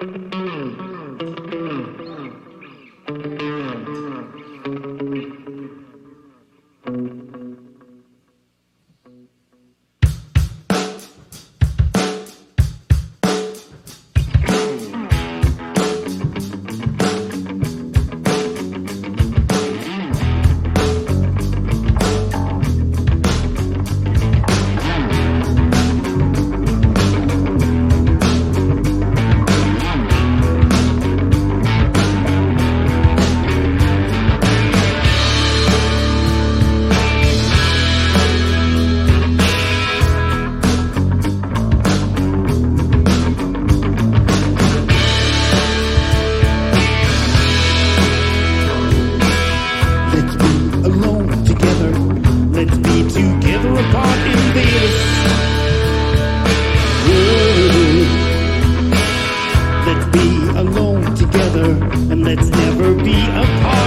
Let's let's never be apart.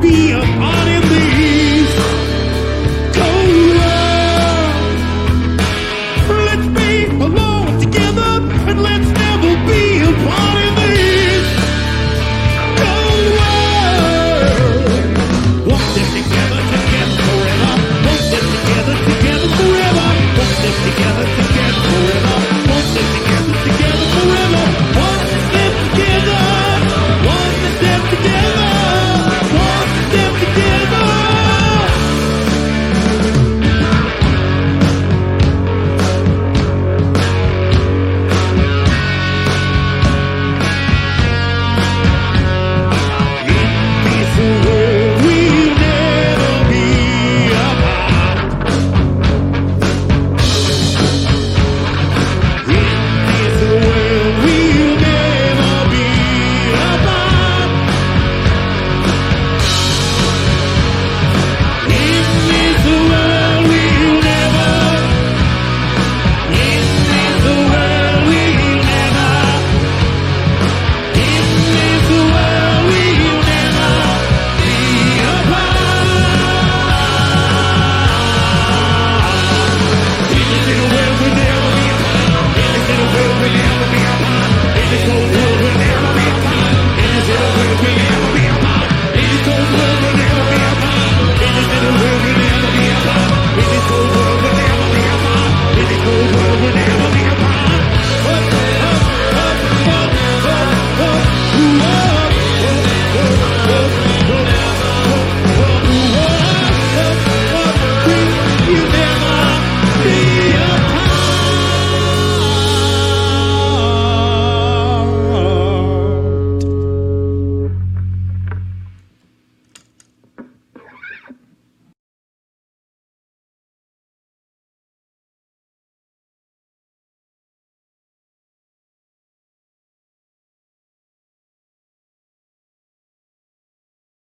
be